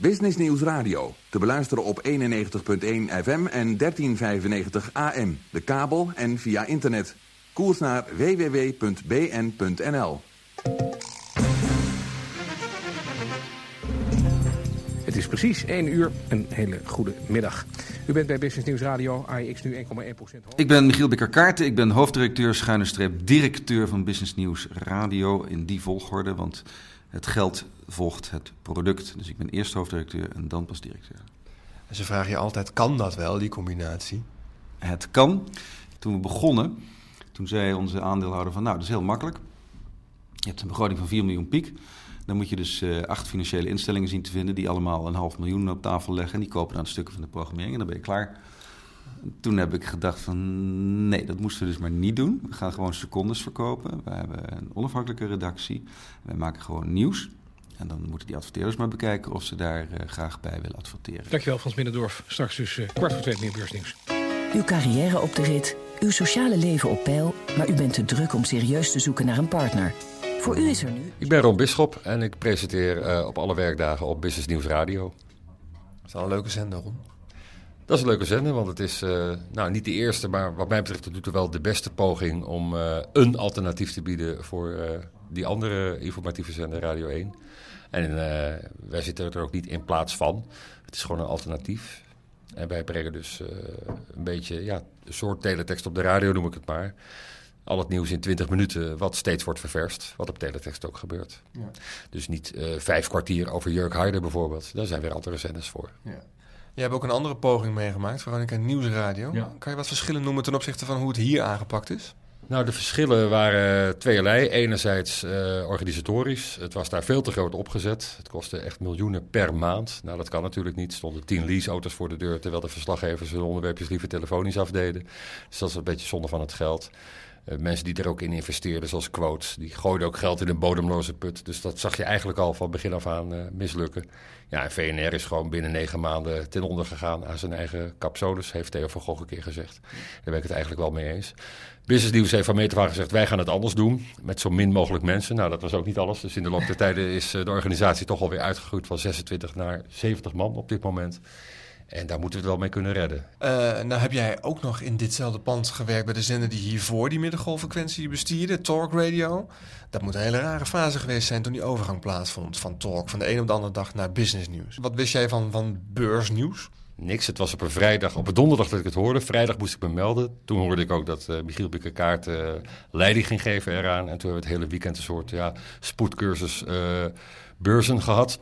Business Nieuws Radio. Te beluisteren op 91.1 FM en 1395 AM. De kabel en via internet. Koers naar www.bn.nl. is precies 1 uur. Een hele goede middag. U bent bij Business Nieuws Radio, AIX nu 1,1% hoog. Ik ben Michiel Bikker-Kaarten, ik ben hoofddirecteur, schuine streep, directeur van Business Nieuws Radio. In die volgorde, want het geld volgt het product. Dus ik ben eerst hoofddirecteur en dan pas directeur. En ze vragen je altijd, kan dat wel, die combinatie? Het kan. Toen we begonnen, toen zei onze aandeelhouder van, nou, dat is heel makkelijk. Je hebt een begroting van 4 miljoen piek. Dan moet je dus uh, acht financiële instellingen zien te vinden... die allemaal een half miljoen op tafel leggen... en die kopen dan stukken van de programmering en dan ben je klaar. Toen heb ik gedacht van nee, dat moesten we dus maar niet doen. We gaan gewoon secondes verkopen. We hebben een onafhankelijke redactie. Wij maken gewoon nieuws. En dan moeten die adverteerders maar bekijken of ze daar uh, graag bij willen adverteren. Dankjewel Frans Binnendorf. Straks dus uh, kwart voor twee meer beursnieuws. Uw carrière op de rit, uw sociale leven op peil... maar u bent te druk om serieus te zoeken naar een partner... Voor u is er nu. Ik ben Ron Bisschop en ik presenteer uh, op alle werkdagen op Business Nieuws Radio. Dat is wel een leuke zender, Ron. Dat is een leuke zender, want het is uh, nou, niet de eerste, maar wat mij betreft doet er wel de beste poging om uh, een alternatief te bieden voor die andere informatieve zender Radio 1. En wij zitten er ook niet in plaats van. Het is gewoon een alternatief. En wij brengen dus een beetje ja, een soort teletext op de radio, noem ik het maar al het nieuws in 20 minuten, wat steeds wordt ververst. Wat op teletext ook gebeurt. Ja. Dus niet uh, vijf kwartier over Jurk Harder bijvoorbeeld. Daar zijn weer andere zenders voor. Ja. Je hebt ook een andere poging meegemaakt, Veronica Nieuwsradio. Ja. Kan je wat verschillen noemen ten opzichte van hoe het hier aangepakt is? Nou, de verschillen waren tweeërlei. Enerzijds uh, organisatorisch. Het was daar veel te groot opgezet. Het kostte echt miljoenen per maand. Nou, dat kan natuurlijk niet. Er stonden tien leaseauto's voor de deur... terwijl de verslaggevers hun onderwerpjes liever telefonisch afdeden. Dus dat is een beetje zonde van het geld. Uh, mensen die er ook in investeerden, zoals Quotes, die gooiden ook geld in een bodemloze put. Dus dat zag je eigenlijk al van begin af aan uh, mislukken. Ja, en VNR is gewoon binnen negen maanden ten onder gegaan aan zijn eigen capsodes, heeft Theo van Gogh een keer gezegd. Daar ben ik het eigenlijk wel mee eens. Business News heeft van meet af gezegd, wij gaan het anders doen, met zo min mogelijk mensen. Nou, dat was ook niet alles. Dus in de loop der tijden is uh, de organisatie toch alweer uitgegroeid van 26 naar 70 man op dit moment. En daar moeten we het wel mee kunnen redden. Uh, nou heb jij ook nog in ditzelfde pand gewerkt bij de zender die hiervoor die middengolffrequentie bestierde, Talk Radio. Dat moet een hele rare fase geweest zijn toen die overgang plaatsvond van Talk, van de een op de andere dag naar business nieuws. Wat wist jij van, van beursnieuws? Niks. Het was op een vrijdag, op een donderdag dat ik het hoorde. Vrijdag moest ik me melden. Toen hoorde ik ook dat uh, Michiel Bikkerkaart uh, leiding ging geven eraan. En toen hebben we het hele weekend een soort ja, spoedcursus beurzen gehad.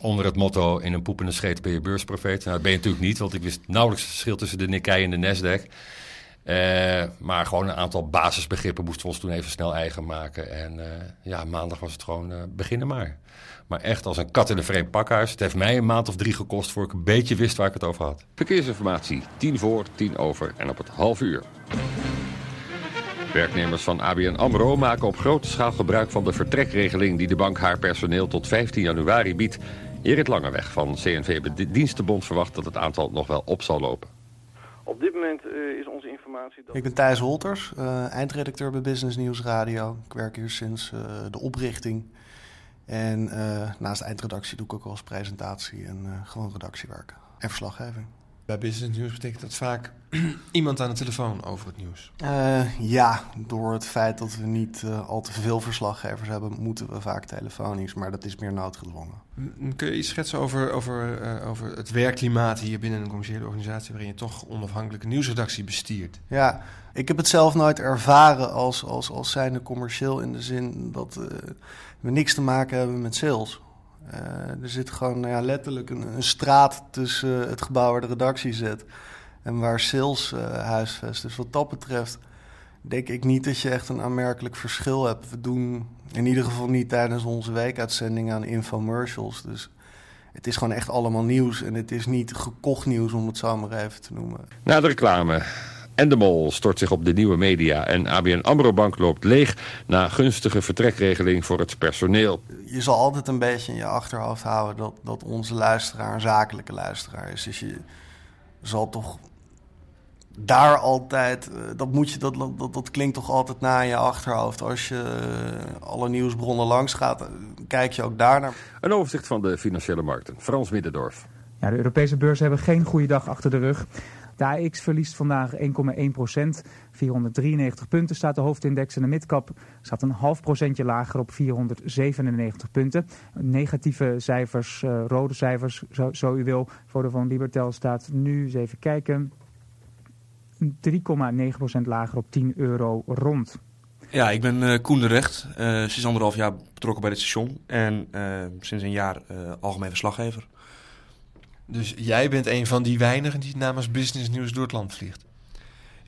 Onder het motto: in een poepende scheet ben je beursprofeet. Nou, dat ben je natuurlijk niet, want ik wist nauwelijks het verschil tussen de Nikkei en de Nasdaq. Uh, maar gewoon een aantal basisbegrippen moesten we ons toen even snel eigen maken. En uh, ja, maandag was het gewoon uh, beginnen maar. Maar echt als een kat in een vreemd pakhuis. Het heeft mij een maand of drie gekost voor ik een beetje wist waar ik het over had. Verkeersinformatie, tien voor, tien over en op het half uur. Werknemers van ABN AMRO maken op grote schaal gebruik van de vertrekregeling... die de bank haar personeel tot 15 januari biedt. Erik Langeweg van CNV Dienstenbond verwacht dat het aantal nog wel op zal lopen. Op dit moment uh, is onze informatie... Dat... Ik ben Thijs Holters, uh, eindredacteur bij Business News Radio. Ik werk hier sinds uh, de oprichting. En naast eindredactie doe ik ook wel eens presentatie en gewoon redactiewerk en verslaggeving. Bij Business News betekent dat vaak iemand aan de telefoon over het nieuws. Uh, ja, door het feit dat we niet uh, al te veel verslaggevers hebben, moeten we vaak telefonisch. Maar dat is meer noodgedwongen. Kun je iets schetsen over, over, uh, over het werkklimaat hier binnen een commerciële organisatie... waarin je toch onafhankelijke nieuwsredactie bestiert? Ja, ik heb het zelf nooit ervaren als, als, als zijnde commercieel in de zin dat we niks te maken hebben met sales. Uh, er zit gewoon nou ja, letterlijk een, straat tussen het gebouw waar de redactie zit en waar sales uh, huisvest. Dus wat dat betreft denk ik niet dat je echt een aanmerkelijk verschil hebt. We doen in ieder geval niet tijdens onze weekuitzending aan infomercials. Dus het is gewoon echt allemaal nieuws en het is niet gekocht nieuws om het zo maar even te noemen. Na de reclame. En de Mol stort zich op de nieuwe media en ABN AMRO Bank loopt leeg na gunstige vertrekregeling voor het personeel. Je zal altijd een beetje in je achterhoofd houden dat, dat onze luisteraar een zakelijke luisteraar is. Dus je zal toch daar altijd, eh, dat, moet je, dat, dat, dat klinkt toch altijd na in je achterhoofd. Als je eh, alle nieuwsbronnen langs gaat, eh, kijk je ook daar naar. Een overzicht van de financiële markten. Frans Middendorf. Ja, de Europese beurzen hebben geen goede dag achter de rug. De verliest vandaag 1,1 procent. 493 punten staat de hoofdindex en de midcap staat een half procentje lager op 497 punten. Negatieve cijfers, uh, rode cijfers, zo, zo, u wil. Vodafone Libertel staat nu, eens even kijken, 3,9 procent lager op 10 euro rond. Ja, ik ben uh, Koen de Recht, uh, sinds anderhalf jaar betrokken bij dit station en sinds een jaar algemeen verslaggever. Dus jij bent een van die weinigen die namens Business News door het land vliegt?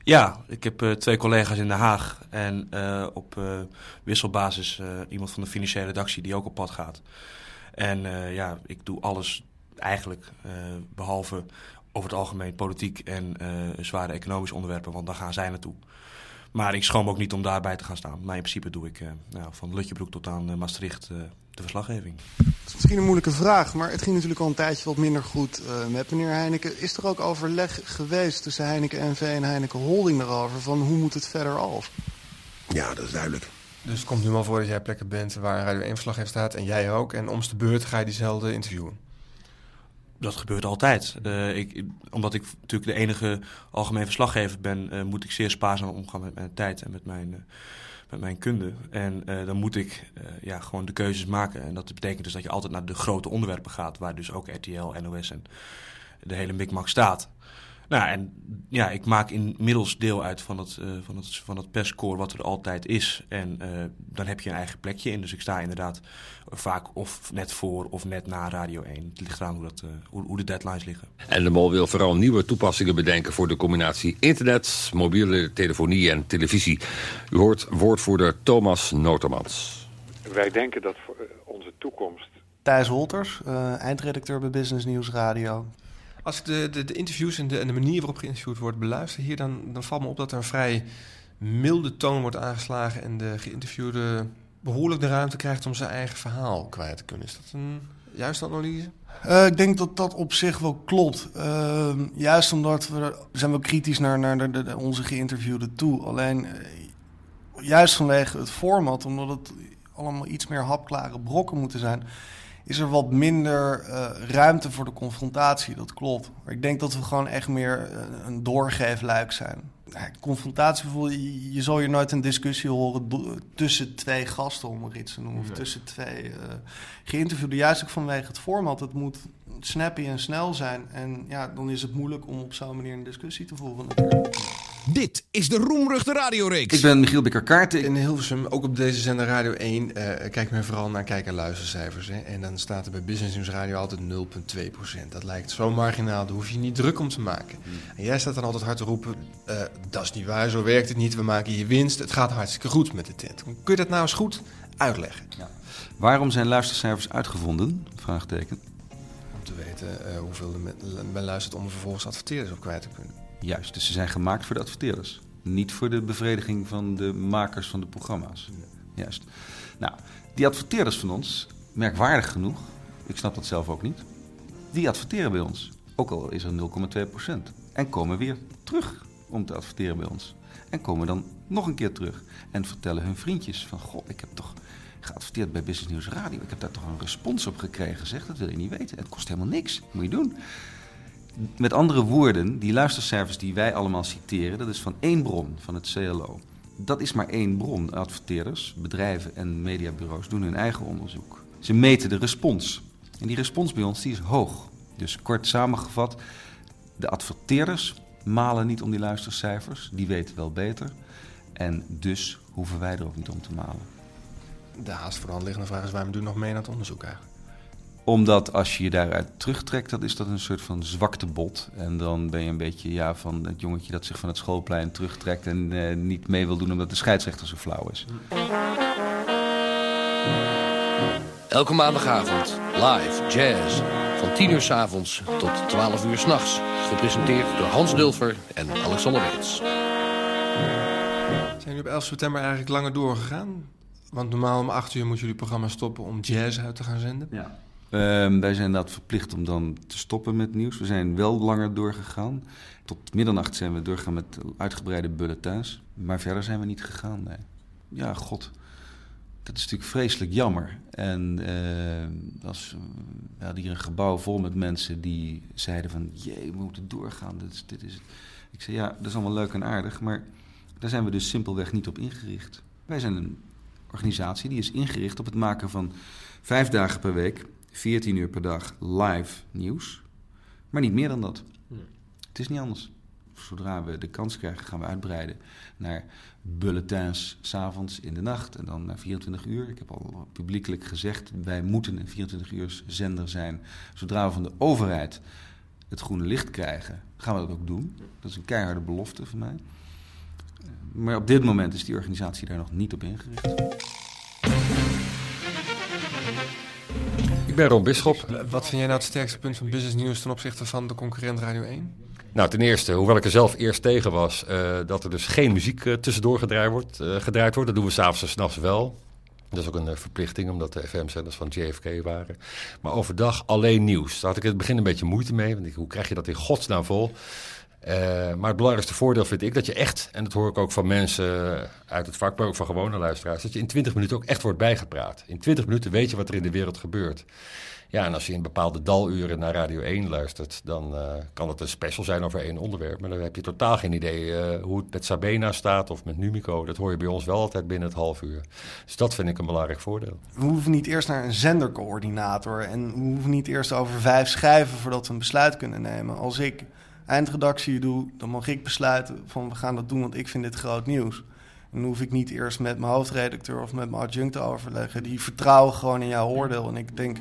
Ja, ik heb uh, twee collega's in Den Haag en uh, op uh, wisselbasis iemand van de financiële redactie die ook op pad gaat. En ja, ik doe alles eigenlijk behalve over het algemeen politiek en zware economische onderwerpen, want daar gaan zij naartoe. Maar ik schroom ook niet om daarbij te gaan staan. Maar in principe doe ik nou, van Lutjebroek tot aan Maastricht de verslaggeving. Het is misschien een moeilijke vraag, maar het ging natuurlijk al een tijdje wat minder goed uh, met meneer Heineken. Is er ook overleg geweest tussen Heineken NV en Heineken Holding daarover? Van hoe moet het verder af? Ja, dat is duidelijk. Dus het komt nu maar voor dat jij plekken bent waar een Radio 1 verslaggever staat en jij ook. En om de beurt ga je diezelfde interviewen. Dat gebeurt altijd. Uh, ik, omdat ik natuurlijk de enige algemeen verslaggever ben, uh, moet ik zeer spaarzaam omgaan met mijn tijd en met mijn met mijn kunde. En dan moet ik ja, gewoon de keuzes maken. En dat betekent dus dat je altijd naar de grote onderwerpen gaat, waar dus ook RTL, NOS en de hele mikmak staat. Nou, en ja, ik maak inmiddels deel uit van het, uh, van het, van het perscore wat er altijd is. En uh, dan heb je een eigen plekje in. Dus ik sta inderdaad vaak of net voor of net na Radio 1. Het ligt eraan hoe, dat, uh, hoe, hoe, de deadlines liggen. En de Mol wil vooral nieuwe toepassingen bedenken voor de combinatie internet, mobiele telefonie en televisie. U hoort woordvoerder Thomas Notermans. Wij denken dat voor onze toekomst... Thijs Holters, eindredacteur bij Business News Radio. Als ik de, de, de interviews en de, en de, manier waarop geïnterviewd wordt beluister hier, dan, dan valt me op dat er een vrij milde toon wordt aangeslagen en de geïnterviewde behoorlijk de ruimte krijgt om zijn eigen verhaal kwijt te kunnen. Is dat een juiste analyse? Uh, ik denk dat dat op zich wel klopt. Uh, juist omdat we zijn wel kritisch naar, naar de, onze geïnterviewde toe. Alleen uh, juist vanwege het format, omdat het allemaal iets meer hapklare brokken moeten zijn is er wat minder uh, ruimte voor de confrontatie. Dat klopt. Maar ik denk dat we gewoon echt meer uh, een doorgeefluik zijn. Ja, confrontatie bijvoorbeeld, je, je zal hier nooit een discussie horen tussen twee gasten, om het iets te noemen. Of tussen twee uh, geïnterviewden. Juist ook vanwege het format. Het moet snappy en snel zijn. En ja, dan is het moeilijk om op zo'n manier een discussie te voeren natuurlijk. Dit is de Roemruchte Radioreeks. Ik ben Michiel Bikker-Kaarten. In Hilversum, ook op deze zender Radio 1, uh, kijkt men vooral naar kijk- en luistercijfers. Hè? En dan staat er bij Business News Radio altijd 0,2%. Dat lijkt zo marginaal, daar hoef je niet druk om te maken. Mm. En jij staat dan altijd hard te roepen, uh, dat is niet waar, zo werkt het niet. We maken hier winst, het gaat hartstikke goed met de tent. Kun je dat nou eens goed uitleggen? Ja. Waarom zijn luistercijfers uitgevonden? Vraagteken. Om te weten uh, hoeveel men luistert om er vervolgens adverteerders op kwijt te kunnen. Juist, dus ze zijn gemaakt voor de adverteerders. Niet voor de bevrediging van de makers van de programma's. Juist. Nou, die adverteerders van ons, merkwaardig genoeg, ik snap dat zelf ook niet, die adverteren bij ons. Ook al is er 0,2%. En komen weer terug om te adverteren bij ons. En komen dan nog een keer terug. En vertellen hun vriendjes van, goh, ik heb toch geadverteerd bij Business News Radio. Ik heb daar toch een respons op gekregen. Zeg, dat wil je niet weten. Het kost helemaal niks. moet je doen. Met andere woorden, die luistercijfers die wij allemaal citeren, dat is van één bron, van het CLO. Dat is maar één bron. Adverteerders, bedrijven en mediabureaus doen hun eigen onderzoek. Ze meten de respons. En die respons bij ons die is hoog. Dus kort samengevat, de adverteerders malen niet om die luistercijfers. Die weten wel beter. En dus hoeven wij er ook niet om te malen. De haast voor de hand liggende vraag is waarom doen nog mee aan het onderzoek eigenlijk? Omdat als je je daaruit terugtrekt, dat is dat een soort van zwaktebod. En dan ben je een beetje ja, van het jongetje dat zich van het schoolplein terugtrekt en uh, niet mee wil doen omdat de scheidsrechter zo flauw is. Elke maandagavond live jazz. Van 10 uur s avonds tot 12 uur s'nachts. Gepresenteerd door Hans Dulfer en Alexander Weets. Zijn jullie op 11 september eigenlijk langer doorgegaan? Want normaal om 8 uur moet jullie programma stoppen om jazz uit te gaan zenden. Ja. Ehm, wij zijn inderdaad verplicht om dan te stoppen met nieuws. We zijn wel langer doorgegaan. Tot middernacht zijn we doorgegaan met uitgebreide bulletins. Maar verder zijn we niet gegaan. Ja, god. Dat is natuurlijk vreselijk jammer. En uh, als, we hadden hier een gebouw vol met mensen die zeiden van... jee, we moeten doorgaan, dit is, dit is het. Ik zei, ja, dat is allemaal leuk en aardig, maar daar zijn we dus simpelweg niet op ingericht. Wij zijn een organisatie die is ingericht op het maken van vijf dagen per week... 14 uur per dag live nieuws, maar niet meer dan dat. Het is niet anders. Zodra we de kans krijgen, gaan we uitbreiden naar bulletins s'avonds in de nacht en dan naar 24 uur. Ik heb al publiekelijk gezegd, wij moeten een 24 uur zender zijn. Zodra we van de overheid het groene licht krijgen, gaan we dat ook doen. Dat is een keiharde belofte van mij. Maar op dit moment is die organisatie daar nog niet op ingericht. Ben Ron Bisschop. Wat vind jij nou het sterkste punt van Business News ten opzichte van de concurrent Radio 1? Nou, ten eerste, hoewel ik er zelf eerst tegen was, uh, dat er dus geen muziek uh, tussendoor gedraaid wordt, uh, gedraaid wordt. Dat doen we s'avonds en s'nachts wel. Dat is ook een verplichting, omdat de FM-zenders van JFK waren. Maar overdag alleen nieuws. Daar had ik in het begin een beetje moeite mee. Want ik, hoe krijg je dat in godsnaam vol? Uh, maar het belangrijkste voordeel vind ik dat je echt, en dat hoor ik ook van mensen uit het vak, maar ook van gewone luisteraars, dat je in 20 minuten ook echt wordt bijgepraat. In 20 minuten weet je wat er in de wereld gebeurt. Ja, en als je in bepaalde daluren naar Radio 1 luistert, dan uh, kan het een special zijn over één onderwerp. Maar dan heb je totaal geen idee uh, hoe het met Sabena staat of met Numico. Dat hoor je bij ons wel altijd binnen het half uur. Dus dat vind ik een belangrijk voordeel. We hoeven niet eerst naar een zendercoördinator en we hoeven niet eerst over vijf schrijven voordat we een besluit kunnen nemen. Als ik eindredactie doe, dan mag ik besluiten van we gaan dat doen, want ik vind dit groot nieuws. En dan hoef ik niet eerst met mijn hoofdredacteur of met mijn adjunct te overleggen. Die vertrouwen gewoon in jouw oordeel. En ik denk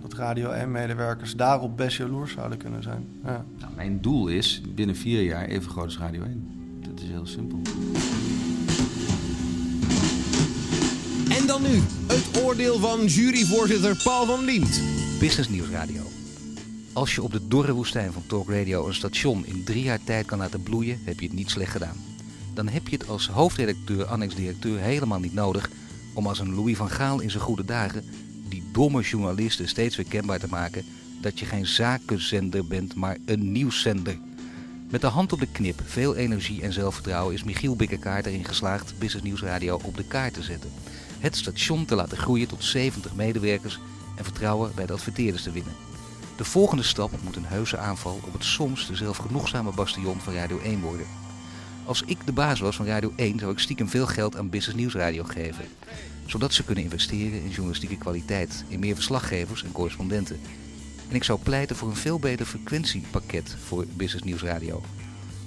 dat Radio 1-medewerkers daarop best jaloers zouden kunnen zijn. Ja. Nou, mijn doel is binnen vier jaar even groot als Radio 1. Dat is heel simpel. En dan nu het oordeel van juryvoorzitter Paul van Liemt. Business Nieuws Radio. Als je op de dorre woestijn van Talk Radio een station in drie jaar tijd kan laten bloeien, heb je het niet slecht gedaan. Dan heb je het als hoofdredacteur, annex-directeur helemaal niet nodig om als een Louis van Gaal in zijn goede dagen die domme journalisten steeds weer kenbaar te maken dat je geen zakenzender bent, maar een nieuwszender. Met de hand op de knip, veel energie en zelfvertrouwen is Michiel Bikkekaart erin geslaagd Business Nieuws Radio op de kaart te zetten. Het station te laten groeien tot 70 medewerkers en vertrouwen bij de adverteerders te winnen. De volgende stap moet een heuse aanval op het soms de zelfgenoegzame bastion van Radio 1 worden. Als ik de baas was van Radio 1 zou ik stiekem veel geld aan Business Nieuws Radio geven. Zodat ze kunnen investeren in journalistieke kwaliteit, in meer verslaggevers en correspondenten. En ik zou pleiten voor een veel beter frequentiepakket voor Business Nieuws Radio.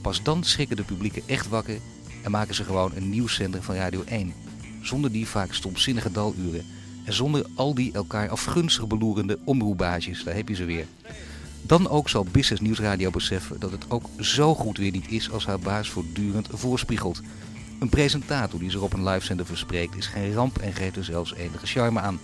Pas dan schrikken de publieken echt wakker en maken ze gewoon een nieuwszender van Radio 1. Zonder die vaak stomzinnige daluren zonder al die elkaar afgunstig beloerende omroebages, daar heb je ze weer. Dan ook zal Business Nieuwsradio beseffen dat het ook zo goed weer niet is als haar baas voortdurend voorspiegelt. Een presentator die zich op een livezender verspreekt is geen ramp en geeft er zelfs enige charme aan.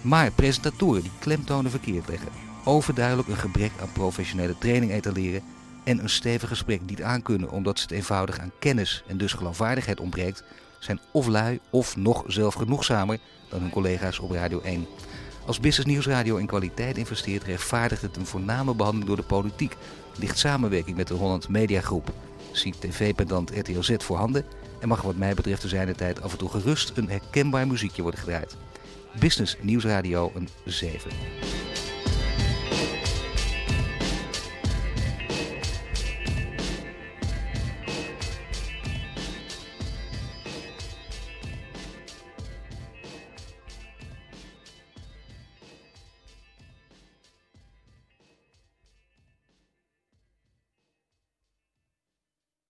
Maar presentatoren die klemtonen verkeerd leggen, overduidelijk een gebrek aan professionele training etaleren en een stevig gesprek niet aankunnen omdat ze het eenvoudig aan kennis en dus geloofwaardigheid ontbreekt, zijn of lui of nog zelfgenoegzamer dan hun collega's op Radio 1. Als Business Nieuwsradio in kwaliteit investeert, rechtvaardigt het een voorname behandeling door de politiek. Ligt samenwerking met de Holland Media Groep. Ziet tv-pendant RTL Z voorhanden en mag wat mij betreft de zijne tijd af en toe gerust een herkenbaar muziekje worden gedraaid. Business Nieuwsradio een 7.